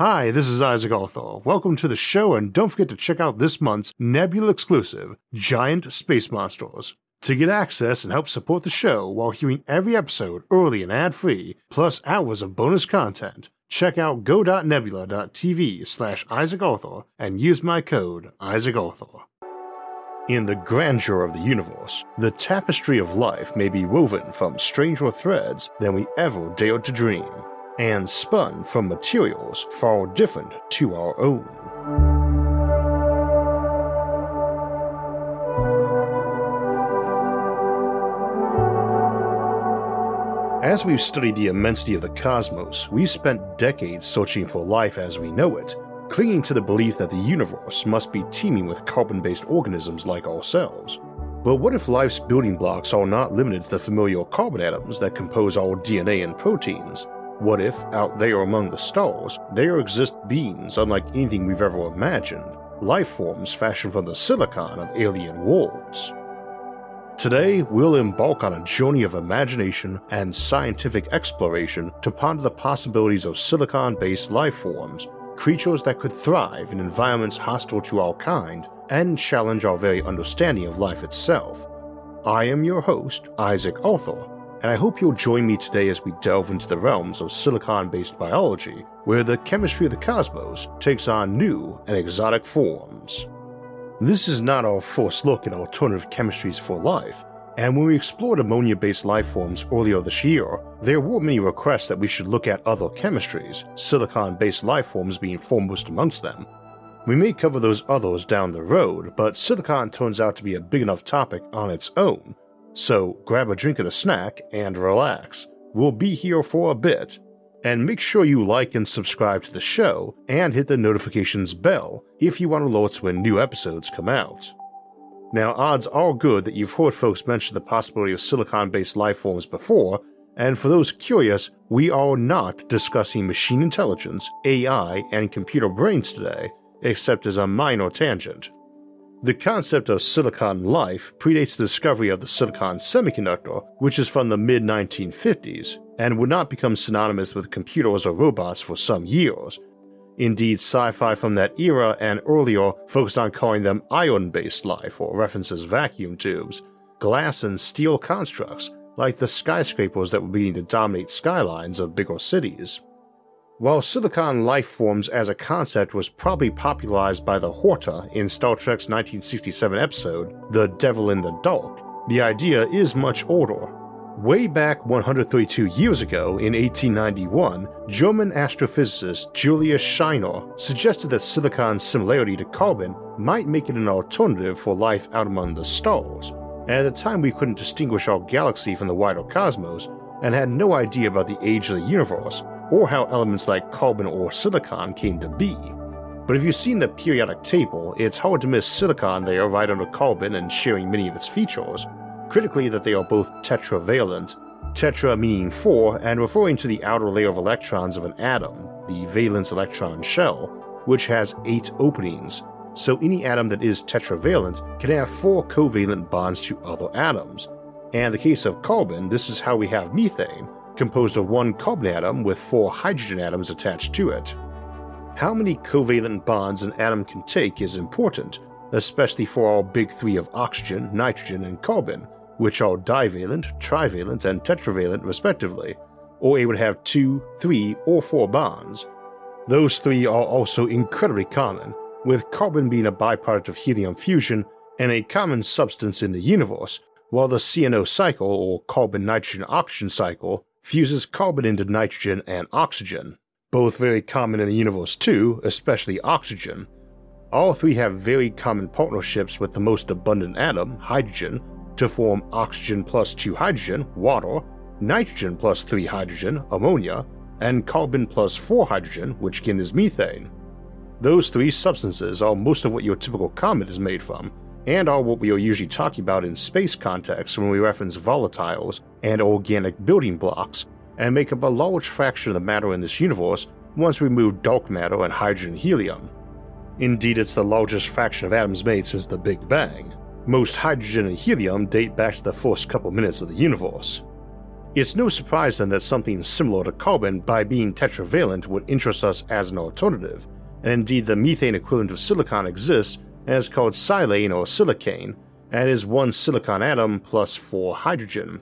Hi, this is Isaac Arthur. Welcome to the show, and don't forget to check out this month's Nebula exclusive, Giant Space Monsters. To get access and help support the show while hearing every episode early and ad free, plus hours of bonus content, check out go.nebula.tv slash Isaac Arthur and use my code Isaac Arthur. In the grandeur of the universe, the tapestry of life may be woven from stranger threads than we ever dared to dream and spun from materials far different to our own. As we've studied the immensity of the cosmos, we've spent decades searching for life as we know it, clinging to the belief that the universe must be teeming with carbon based organisms like ourselves. But what if life's building blocks are not limited to the familiar carbon atoms that compose our DNA and proteins? What if, out there among the stars, there exist beings unlike anything we've ever imagined, life forms fashioned from the silicon of alien worlds? Today, we'll embark on a journey of imagination and scientific exploration to ponder the possibilities of silicon based life forms, creatures that could thrive in environments hostile to our kind and challenge our very understanding of life itself. I am your host, Isaac Arthur, and I hope you'll join me today as we delve into the realms of silicon based biology, where the chemistry of the cosmos takes on new and exotic forms. This is not our first look at alternative chemistries for life, and when we explored ammonia based life forms earlier this year, there were many requests that we should look at other chemistries, silicon based life forms being foremost amongst them. We may cover those others down the road, but silicon turns out to be a big enough topic on its own so grab a drink and a snack and relax. We'll be here for a bit. And make sure you like and subscribe to the show and hit the notifications bell if you want alerts when new episodes come out. Now, odds are good that you've heard folks mention the possibility of silicon based life forms before, and for those curious, we are not discussing machine intelligence, AI, and computer brains today, except as a minor tangent. The concept of silicon life predates the discovery of the silicon semiconductor, which is from the mid 1950s, and would not become synonymous with computers or robots for some years. Indeed, sci fi from that era and earlier focused on calling them ion based life or references vacuum tubes, glass and steel constructs, like the skyscrapers that were beginning to dominate skylines of bigger cities. While silicon life forms as a concept was probably popularized by the Horta in Star Trek's 1967 episode, The Devil in the Dark, the idea is much older. Way back 132 years ago, in 1891, German astrophysicist Julius Scheiner suggested that silicon's similarity to carbon might make it an alternative for life out among the stars. At the time, we couldn't distinguish our galaxy from the wider cosmos and had no idea about the age of the universe, or how elements like carbon or silicon came to be. But if you've seen the periodic table, it's hard to miss silicon there right under carbon and sharing many of its features. Critically, that they are both tetravalent, tetra meaning four and referring to the outer layer of electrons of an atom, the valence electron shell, which has eight openings. So any atom that is tetravalent can have four covalent bonds to other atoms. And in the case of carbon, this is how we have methane, composed of one carbon atom with four hydrogen atoms attached to it. How many covalent bonds an atom can take is important, especially for our big three of oxygen, nitrogen, and carbon, which are divalent, trivalent, and tetravalent respectively, or it would have two, three, or four bonds. Those three are also incredibly common, with carbon being a byproduct of helium fusion and a common substance in the universe, while the CNO cycle, or carbon nitrogen oxygen cycle, fuses carbon into nitrogen and oxygen, both very common in the universe too, especially oxygen. All three have very common partnerships with the most abundant atom, hydrogen, to form oxygen plus 2 hydrogen, water, nitrogen plus 3 hydrogen, ammonia, and carbon plus 4 hydrogen, which again is methane. Those three substances are most of what your typical comet is made from, and are what we are usually talking about in space context when we reference volatiles and organic building blocks, and make up a large fraction of the matter in this universe once we remove dark matter and hydrogen helium. Indeed, it's the largest fraction of atoms made since the Big Bang. Most hydrogen and helium date back to the first couple minutes of the universe. It's no surprise then that something similar to carbon by being tetravalent would interest us as an alternative, and indeed the methane equivalent of silicon exists and is called silane or silicane, and is one silicon atom plus four hydrogen.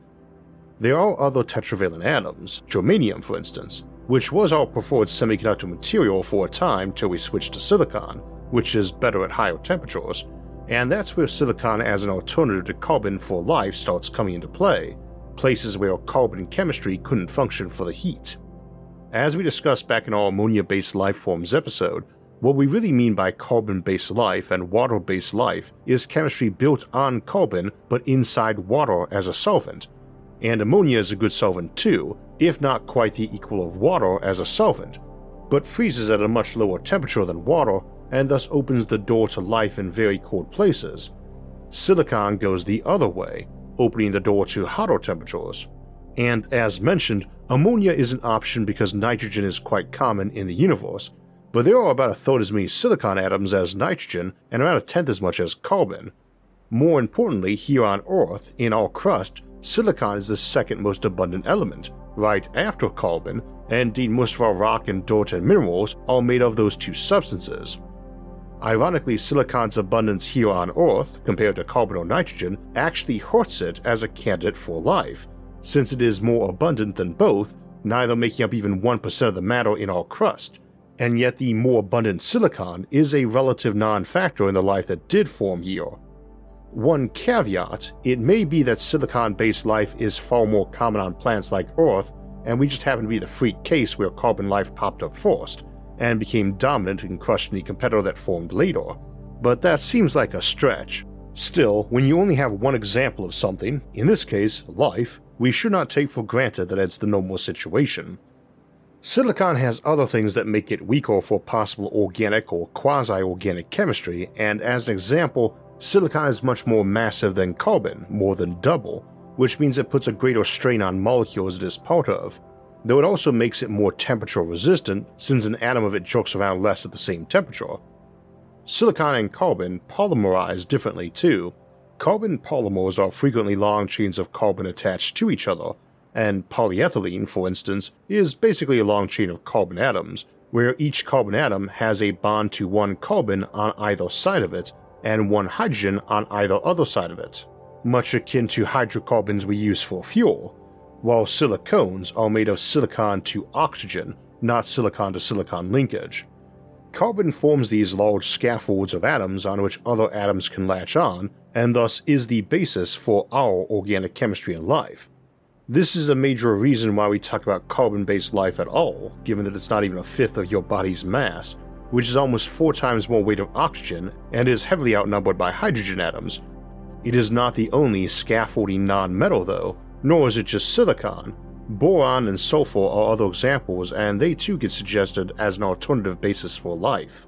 There are other tetravalent atoms, germanium for instance, which was our preferred semiconductor material for a time till we switched to silicon, which is better at higher temperatures, and that's where silicon as an alternative to carbon for life starts coming into play, places where carbon chemistry couldn't function for the heat. As we discussed back in our ammonia based life forms episode, what we really mean by carbon based life and water based life is chemistry built on carbon but inside water as a solvent. And ammonia is a good solvent too, if not quite the equal of water as a solvent, but freezes at a much lower temperature than water and thus opens the door to life in very cold places. Silicon goes the other way, opening the door to hotter temperatures. And as mentioned, ammonia is an option because nitrogen is quite common in the universe, but there are about a third as many silicon atoms as nitrogen and around a tenth as much as carbon. More importantly, here on Earth, in our crust, silicon is the second most abundant element, right after carbon, and indeed most of our rock and dirt and minerals are made of those two substances. Ironically, silicon's abundance here on Earth, compared to carbon or nitrogen, actually hurts it as a candidate for life, since it is more abundant than both, neither making up even 1% of the matter in our crust, and yet the more abundant silicon is a relative non factor in the life that did form here. One caveat it may be that silicon based life is far more common on planets like Earth, and we just happen to be the freak case where carbon life popped up first, and became dominant and crushed any competitor that formed later. But that seems like a stretch. Still, when you only have one example of something, in this case, life, we should not take for granted that it's the normal situation. Silicon has other things that make it weaker for possible organic or quasi organic chemistry, and as an example, silicon is much more massive than carbon, more than double, which means it puts a greater strain on molecules it is part of, though it also makes it more temperature resistant since an atom of it jerks around less at the same temperature. Silicon and carbon polymerize differently too. Carbon polymers are frequently long chains of carbon attached to each other, and polyethylene, for instance, is basically a long chain of carbon atoms, where each carbon atom has a bond to one carbon on either side of it and one hydrogen on either other side of it, much akin to hydrocarbons we use for fuel, while silicones are made of silicon to oxygen, not silicon to silicon linkage. Carbon forms these large scaffolds of atoms on which other atoms can latch on, and thus is the basis for our organic chemistry and life. This is a major reason why we talk about carbon based life at all, given that it's not even a fifth of your body's mass, which is almost four times more weight of oxygen and is heavily outnumbered by hydrogen atoms. It is not the only scaffolding non metal, though, nor is it just silicon. Boron and sulfur are other examples, and they too get suggested as an alternative basis for life.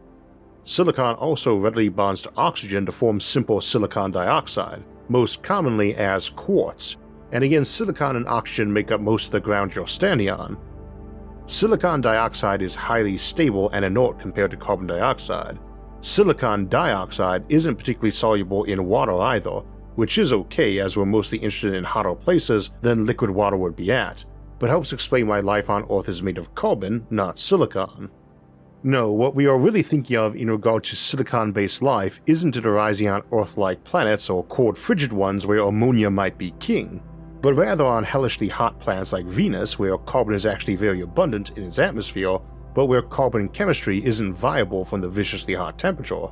Silicon also readily bonds to oxygen to form simple silicon dioxide, most commonly as quartz, and again, silicon and oxygen make up most of the ground you're standing on. Silicon dioxide is highly stable and inert compared to carbon dioxide. Silicon dioxide isn't particularly soluble in water either, which is okay as we're mostly interested in hotter places than liquid water would be at, but helps explain why life on Earth is made of carbon, not silicon. No, what we are really thinking of in regard to silicon based life isn't it arising on Earth like planets or cold frigid ones where ammonia might be king but rather on hellishly hot planets like Venus, where carbon is actually very abundant in its atmosphere, but where carbon chemistry isn't viable from the viciously hot temperature.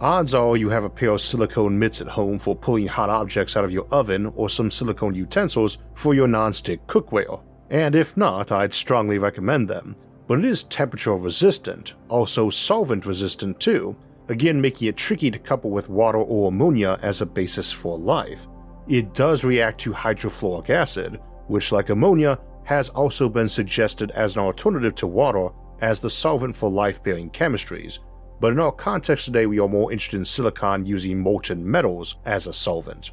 Odds are you have a pair of silicone mitts at home for pulling hot objects out of your oven or some silicone utensils for your non-stick cookware, and if not, I'd strongly recommend them. But it is temperature resistant, also solvent resistant too, again making it tricky to couple with water or ammonia as a basis for life it does react to hydrofluoric acid, which, like ammonia, has also been suggested as an alternative to water as the solvent for life bearing chemistries, but in our context today, we are more interested in silicon using molten metals as a solvent.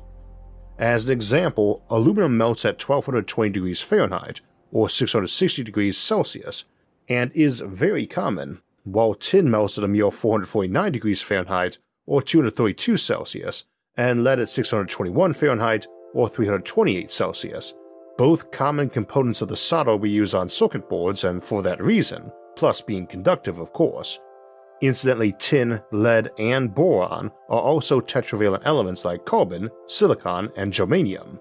As an example, aluminum melts at 1220 degrees Fahrenheit or 660 degrees Celsius and is very common, while tin melts at a mere 449 degrees Fahrenheit or 232 Celsius and lead at 621 Fahrenheit or 328 Celsius, both common components of the solder we use on circuit boards, and for that reason, plus being conductive, of course. Incidentally, tin, lead, and boron are also tetravalent elements like carbon, silicon, and germanium.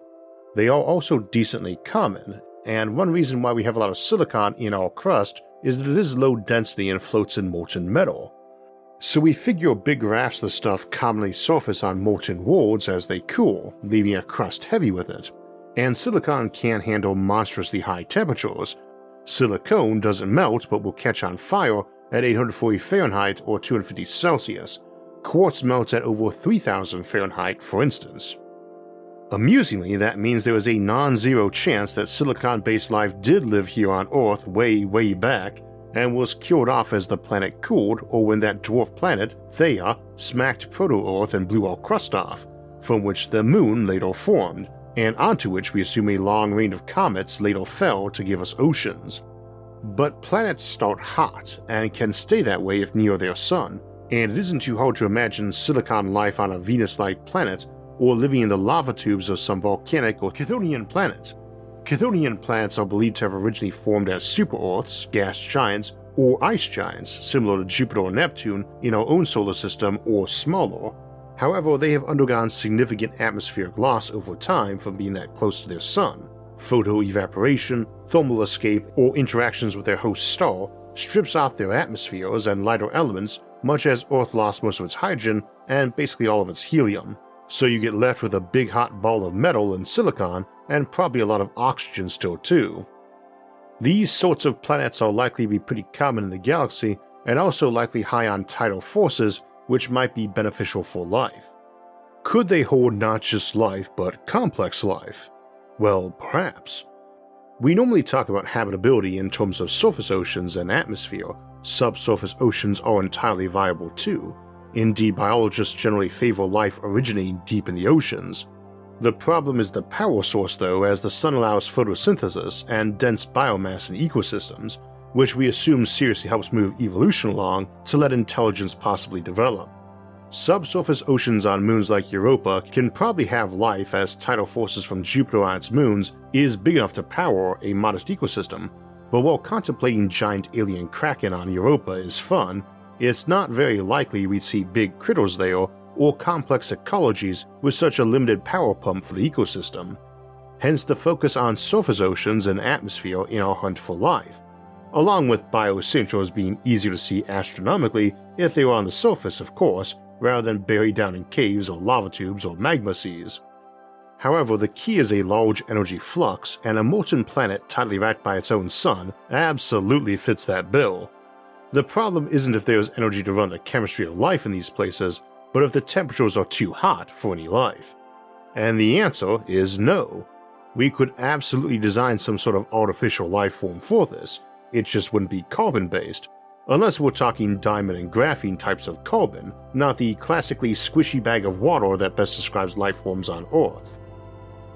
They are also decently common, and one reason why we have a lot of silicon in our crust is that it is low density and floats in molten metal. So we figure big rafts of the stuff commonly surface on molten worlds as they cool, leaving a crust heavy with it. And silicon can handle monstrously high temperatures. Silicone doesn't melt but will catch on fire at 840 Fahrenheit or 250 Celsius. Quartz melts at over 3000 Fahrenheit, for instance. Amusingly, that means there is a non zero chance that silicon based life did live here on Earth way, way back, and was killed off as the planet cooled or when that dwarf planet, Theia, smacked Proto Earth and blew our crust off, from which the moon later formed, and onto which we assume a long rain of comets later fell to give us oceans. But planets start hot and can stay that way if near their sun, and it isn't too hard to imagine silicon life on a Venus like planet or living in the lava tubes of some volcanic or Chthonian planet. Chthonian planets are believed to have originally formed as super Earths, gas giants, or ice giants, similar to Jupiter or Neptune in our own solar system or smaller. However, they have undergone significant atmospheric loss over time from being that close to their sun. Photoevaporation, thermal escape, or interactions with their host star strips off their atmospheres and lighter elements, much as Earth lost most of its hydrogen and basically all of its helium so you get left with a big hot ball of metal and silicon, and probably a lot of oxygen still too. These sorts of planets are likely to be pretty common in the galaxy, and also likely high on tidal forces, which might be beneficial for life. Could they hold not just life, but complex life? Well, perhaps. We normally talk about habitability in terms of surface oceans and atmosphere. Subsurface oceans are entirely viable too, Indeed, biologists generally favor life originating deep in the oceans. The problem is the power source, though, as the sun allows photosynthesis and dense biomass in ecosystems, which we assume seriously helps move evolution along to let intelligence possibly develop. Subsurface oceans on moons like Europa can probably have life as tidal forces from Jupiter on its moons is big enough to power a modest ecosystem, but while contemplating giant alien kraken on Europa is fun, it's not very likely we'd see big critters there or complex ecologies with such a limited power pump for the ecosystem. Hence the focus on surface oceans and atmosphere in our hunt for life, along with bioessentials being easier to see astronomically if they were on the surface, of course, rather than buried down in caves or lava tubes or magma seas. However, the key is a large energy flux, and a molten planet tightly wrapped by its own sun absolutely fits that bill. The problem isn't if there is energy to run the chemistry of life in these places, but if the temperatures are too hot for any life. And the answer is no. We could absolutely design some sort of artificial life form for this, it just wouldn't be carbon based, unless we're talking diamond and graphene types of carbon, not the classically squishy bag of water that best describes life forms on Earth.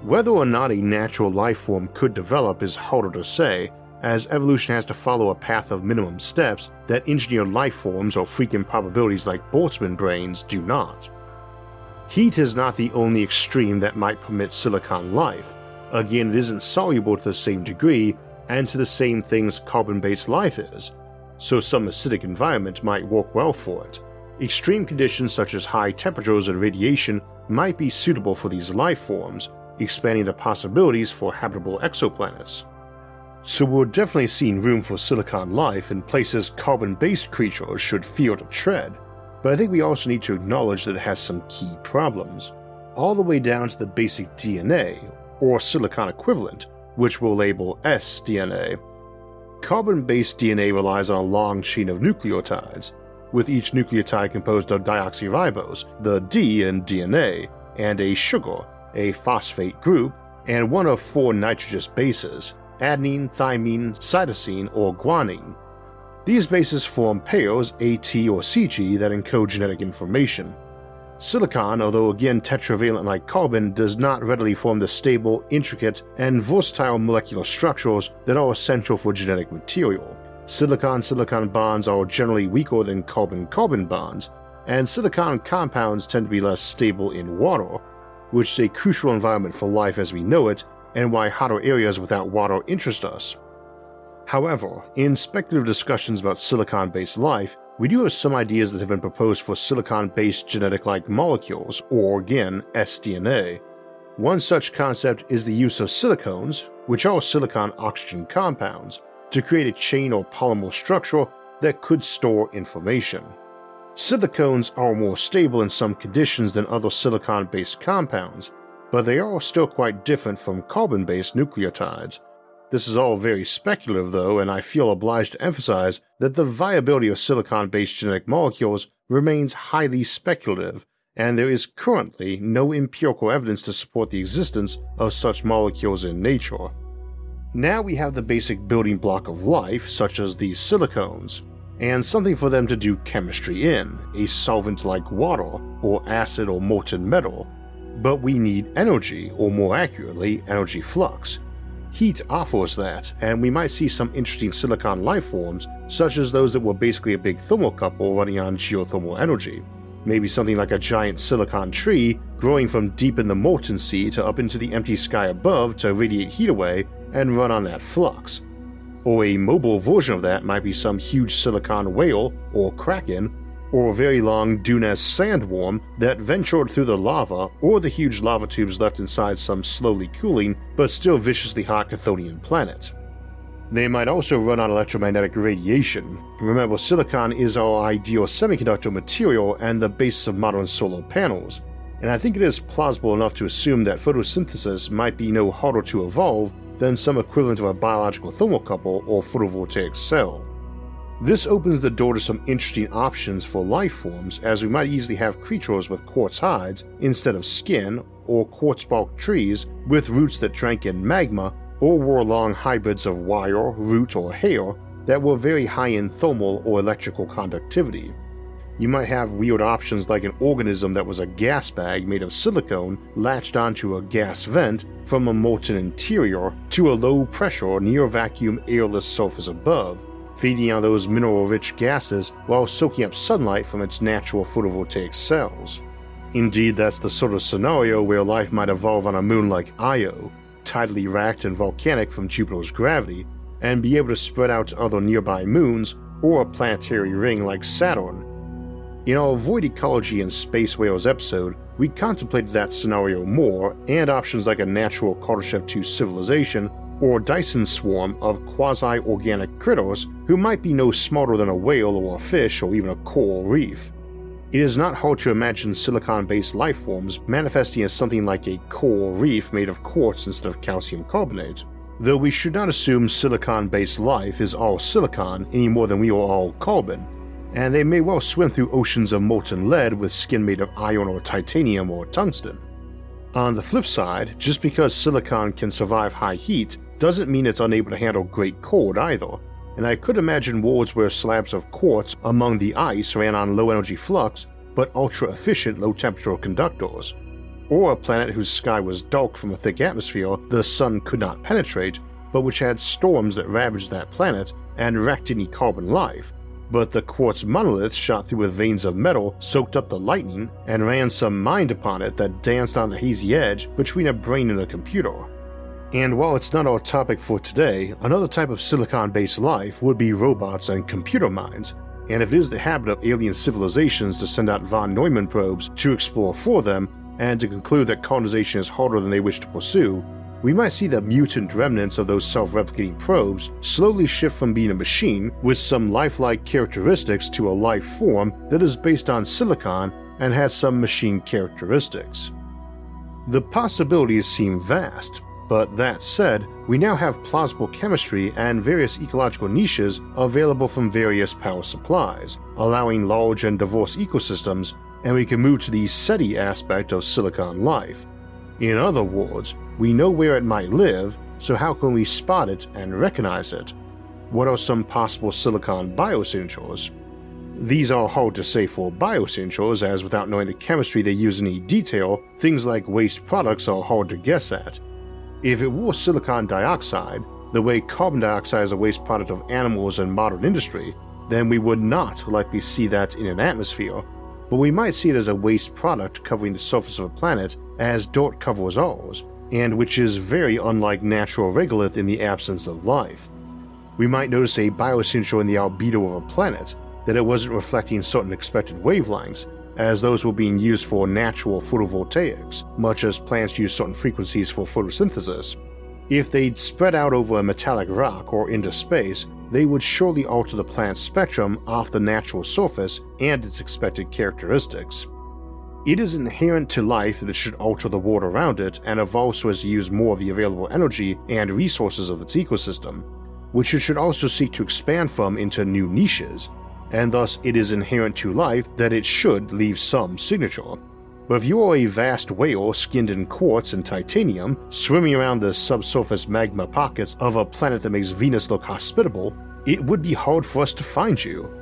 Whether or not a natural life form could develop is harder to say, as evolution has to follow a path of minimum steps that engineered life forms or freaking probabilities like Boltzmann brains do not. Heat is not the only extreme that might permit silicon life. Again, it isn't soluble to the same degree and to the same things carbon based life is, so some acidic environment might work well for it. Extreme conditions such as high temperatures and radiation might be suitable for these life forms, expanding the possibilities for habitable exoplanets. So we're definitely seeing room for silicon life in places carbon based creatures should fear to tread, but I think we also need to acknowledge that it has some key problems, all the way down to the basic DNA, or silicon equivalent, which we'll label sDNA. Carbon based DNA relies on a long chain of nucleotides, with each nucleotide composed of deoxyribose, the D in DNA, and a sugar, a phosphate group, and one of four nitrogenous bases, adenine, thymine, cytosine, or guanine. These bases form pairs AT or CG that encode genetic information. Silicon, although again tetravalent like carbon, does not readily form the stable, intricate, and versatile molecular structures that are essential for genetic material. Silicon silicon bonds are generally weaker than carbon carbon bonds, and silicon compounds tend to be less stable in water, which is a crucial environment for life as we know it and why hotter areas without water interest us. However, in speculative discussions about silicon based life, we do have some ideas that have been proposed for silicon based genetic like molecules, or again, sDNA. One such concept is the use of silicones, which are silicon oxygen compounds, to create a chain or polymer structure that could store information. Silicones are more stable in some conditions than other silicon based compounds, but they are still quite different from carbon based nucleotides, this is all very speculative, though, and I feel obliged to emphasize that the viability of silicon based genetic molecules remains highly speculative, and there is currently no empirical evidence to support the existence of such molecules in nature. Now we have the basic building block of life, such as these silicones, and something for them to do chemistry in, a solvent like water, or acid or molten metal. But we need energy, or more accurately, energy flux Heat offers that, and we might see some interesting silicon life forms, such as those that were basically a big thermocouple running on geothermal energy. Maybe something like a giant silicon tree growing from deep in the molten sea to up into the empty sky above to radiate heat away and run on that flux. Or a mobile version of that might be some huge silicon whale or kraken or very long Dune sandworm that ventured through the lava or the huge lava tubes left inside some slowly cooling but still viciously hot Chthonian planet. They might also run on electromagnetic radiation. Remember, silicon is our ideal semiconductor material and the basis of modern solar panels, and I think it is plausible enough to assume that photosynthesis might be no harder to evolve than some equivalent of a biological thermocouple or photovoltaic cell. This opens the door to some interesting options for life forms, as we might easily have creatures with quartz hides instead of skin, or quartz bark trees with roots that drank in magma, or wore long hybrids of wire, root, or hair that were very high in thermal or electrical conductivity. You might have weird options like an organism that was a gas bag made of silicone latched onto a gas vent from a molten interior to a low pressure near vacuum airless surface above, feeding on those mineral rich gases while soaking up sunlight from its natural photovoltaic cells. Indeed, that's the sort of scenario where life might evolve on a moon like Io, tidally racked and volcanic from Jupiter's gravity, and be able to spread out to other nearby moons or a planetary ring like Saturn. In our Void Ecology and Space Whales episode, we contemplated that scenario more and options like a natural Kardashev 2 civilization or Dyson swarm of quasi organic critters who might be no smarter than a whale or a fish or even a coral reef. It is not hard to imagine silicon based life forms manifesting as something like a coral reef made of quartz instead of calcium carbonate, though we should not assume silicon based life is all silicon any more than we are all carbon, and they may well swim through oceans of molten lead with skin made of iron or titanium or tungsten. On the flip side, just because silicon can survive high heat doesn't mean it's unable to handle great cold either, and I could imagine worlds where slabs of quartz among the ice ran on low energy flux but ultra efficient low temperature conductors, or a planet whose sky was dark from a thick atmosphere the sun could not penetrate, but which had storms that ravaged that planet and wrecked any carbon life. But the quartz monolith shot through with veins of metal soaked up the lightning and ran some mind upon it that danced on the hazy edge between a brain and a computer. And while it's not our topic for today, another type of silicon based life would be robots and computer minds. And if it is the habit of alien civilizations to send out von Neumann probes to explore for them, and to conclude that colonization is harder than they wish to pursue, we might see the mutant remnants of those self replicating probes slowly shift from being a machine with some lifelike characteristics to a life form that is based on silicon and has some machine characteristics. The possibilities seem vast, but that said, we now have plausible chemistry and various ecological niches available from various power supplies, allowing large and diverse ecosystems, and we can move to the SETI aspect of silicon life. In other words, we know where it might live, so how can we spot it and recognize it? What are some possible silicon biosignatures? These are hard to say for biosignatures, as without knowing the chemistry they use in any detail, things like waste products are hard to guess at, if it were silicon dioxide, the way carbon dioxide is a waste product of animals and modern industry, then we would not likely see that in an atmosphere, but we might see it as a waste product covering the surface of a planet as dirt covers ours, and which is very unlike natural regolith in the absence of life. We might notice a biosignature in the albedo of a planet that it wasn't reflecting certain expected wavelengths, as those were being used for natural photovoltaics, much as plants use certain frequencies for photosynthesis. If they'd spread out over a metallic rock or into space, they would surely alter the plant's spectrum off the natural surface and its expected characteristics. It is inherent to life that it should alter the world around it and evolve so as to use more of the available energy and resources of its ecosystem, which it should also seek to expand from into new niches, and thus it is inherent to life that it should leave some signature. But if you are a vast whale skinned in quartz and titanium, swimming around the subsurface magma pockets of a planet that makes Venus look hospitable, it would be hard for us to find you.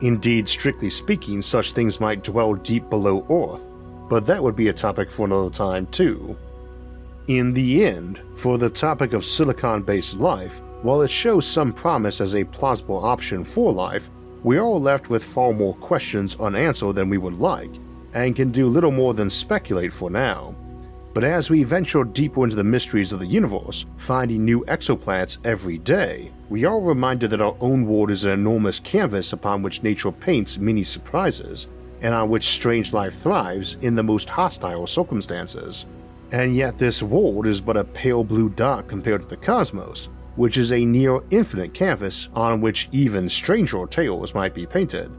Indeed, strictly speaking, such things might dwell deep below Earth, but that would be a topic for another time too. In the end, for the topic of silicon based life, while it shows some promise as a plausible option for life, we are left with far more questions unanswered than we would like, and can do little more than speculate for now. But as we venture deeper into the mysteries of the universe, finding new exoplanets every day, we are reminded that our own world is an enormous canvas upon which nature paints many surprises, and on which strange life thrives in the most hostile circumstances. And yet, this world is but a pale blue dot compared to the cosmos, which is a near infinite canvas on which even stranger tales might be painted.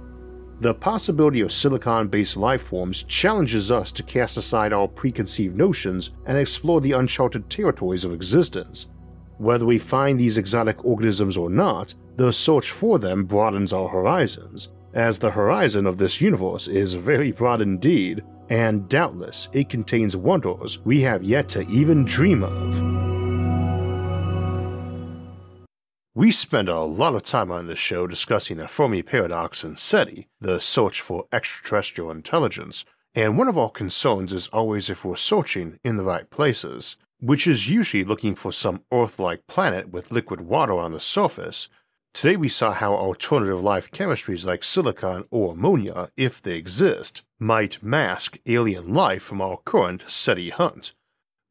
The possibility of silicon based life forms challenges us to cast aside our preconceived notions and explore the uncharted territories of existence. Whether we find these exotic organisms or not, the search for them broadens our horizons, as the horizon of this universe is very broad indeed, and doubtless it contains wonders we have yet to even dream of. We spend a lot of time on this show discussing the Fermi paradox and SETI, the search for extraterrestrial intelligence, and one of our concerns is always if we're searching in the right places, which is usually looking for some Earth like planet with liquid water on the surface. Today we saw how alternative life chemistries like silicon or ammonia, if they exist, might mask alien life from our current SETI hunt.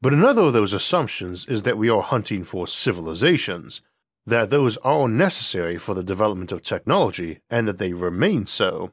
But another of those assumptions is that we are hunting for civilizations that those are necessary for the development of technology and that they remain so,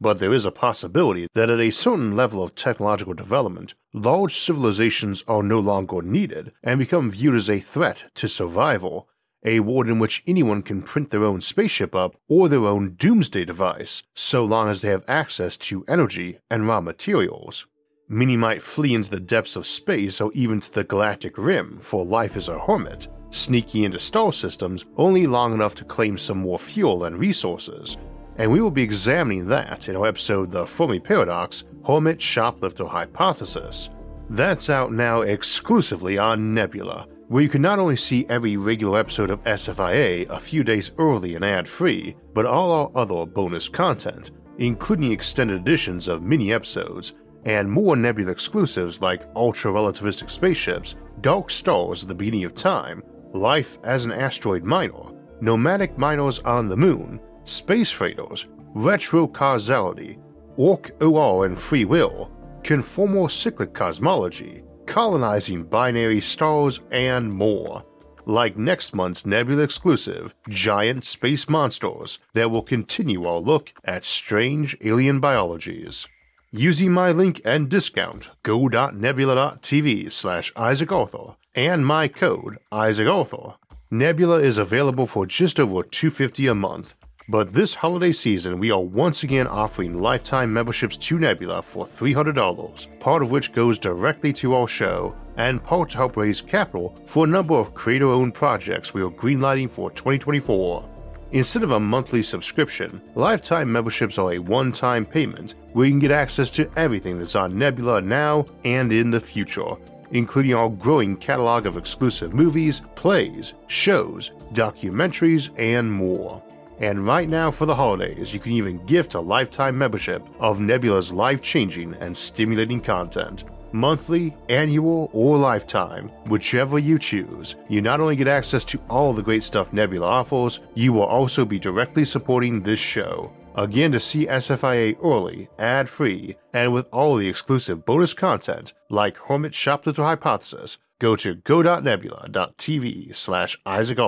but there is a possibility that at a certain level of technological development, large civilizations are no longer needed and become viewed as a threat to survival, a world in which anyone can print their own spaceship up or their own doomsday device, so long as they have access to energy and raw materials. Many might flee into the depths of space or even to the galactic rim, for life is a hermit, sneaking into star systems only long enough to claim some more fuel and resources, and we will be examining that in our episode The Fermi Paradox Hermit Shoplifter Hypothesis. That's out now exclusively on Nebula, where you can not only see every regular episode of SFIA a few days early and ad free, but all our other bonus content, including extended editions of mini episodes, and more Nebula exclusives like ultra relativistic spaceships, dark stars at the beginning of time, life as an asteroid miner, nomadic miners on the moon, space freighters, retro causality, Orch OR and free will, conformal cyclic cosmology, colonizing binary stars, and more. Like next month's Nebula exclusive, Giant Space Monsters, that will continue our look at strange alien biologies. Using my link and discount, go.nebula.tv slash Isaac Arthur, and my code, Isaac Arthur, Nebula is available for just over 250 a month. But this holiday season, we are once again offering lifetime memberships to Nebula for $300, part of which goes directly to our show, and part to help raise capital for a number of creator owned projects we are greenlighting for 2024. Instead of a monthly subscription, lifetime memberships are a one time payment where you can get access to everything that's on Nebula now and in the future, including our growing catalog of exclusive movies, plays, shows, documentaries, and more. And right now, for the holidays, you can even gift a lifetime membership of Nebula's life changing and stimulating content. Monthly, annual, or lifetime, whichever you choose, you not only get access to all the great stuff Nebula offers, you will also be directly supporting this show. Again, to see SFIA early, ad free, and with all the exclusive bonus content like Hermit Shoplifter Hypothesis, go to go.nebula.tv slash Isaac.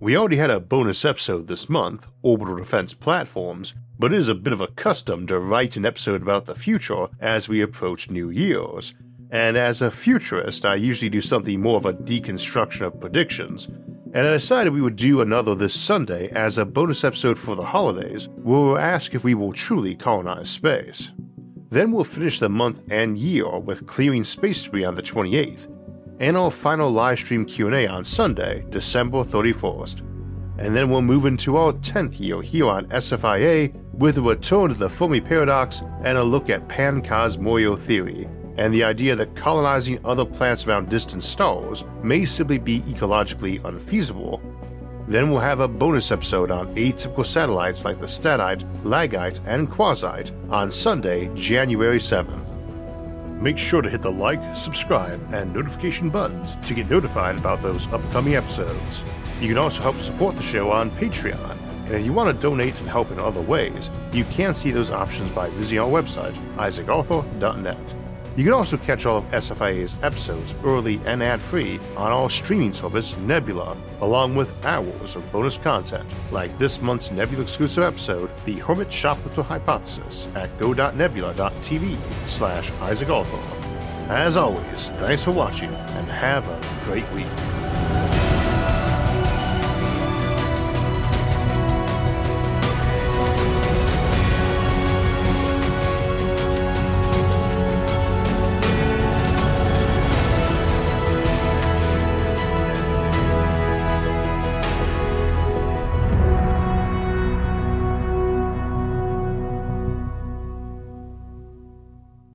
We already had a bonus episode this month, Orbital Defense Platforms, but it is a bit of a custom to write an episode about the future as we approach New Year's. And as a futurist, I usually do something more of a deconstruction of predictions, and I decided we would do another this Sunday as a bonus episode for the holidays, where we'll ask if we will truly colonize space. Then we'll finish the month and year with clearing space debris on the 28th, and our final live stream Q&A on Sunday, December 31st. And then we'll move into our 10th year here on SFIA with a return to the Fermi paradox and a look at Pan-Cosmorio theory, and the idea that colonizing other planets around distant stars may simply be ecologically unfeasible. Then we'll have a bonus episode on atypical satellites like the Statite, Lagite, and Quasite on Sunday, January 7th. Make sure to hit the like, subscribe, and notification buttons to get notified about those upcoming episodes. You can also help support the show on Patreon, and if you want to donate and help in other ways, you can see those options by visiting our website, isaacarthur.net. You can also catch all of SFIA's episodes early and ad free on our streaming service, Nebula, along with hours of bonus content, like this month's Nebula exclusive episode, The Hermit Shoplifter Hypothesis, at go.nebula.tv slash Isaac. As always, thanks for watching and have a great week.